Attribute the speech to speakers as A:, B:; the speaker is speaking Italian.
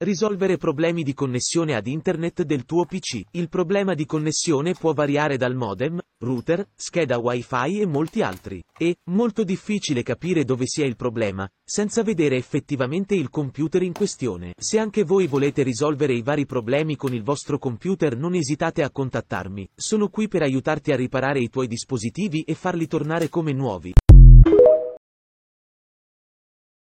A: Risolvere problemi di connessione ad internet del tuo PC. Il problema di connessione può variare dal modem, router, scheda wifi e molti altri. È molto difficile capire dove sia il problema, senza vedere effettivamente il computer in questione. Se anche voi volete risolvere i vari problemi con il vostro computer non esitate a contattarmi. Sono qui per aiutarti a riparare i tuoi dispositivi e farli tornare come nuovi.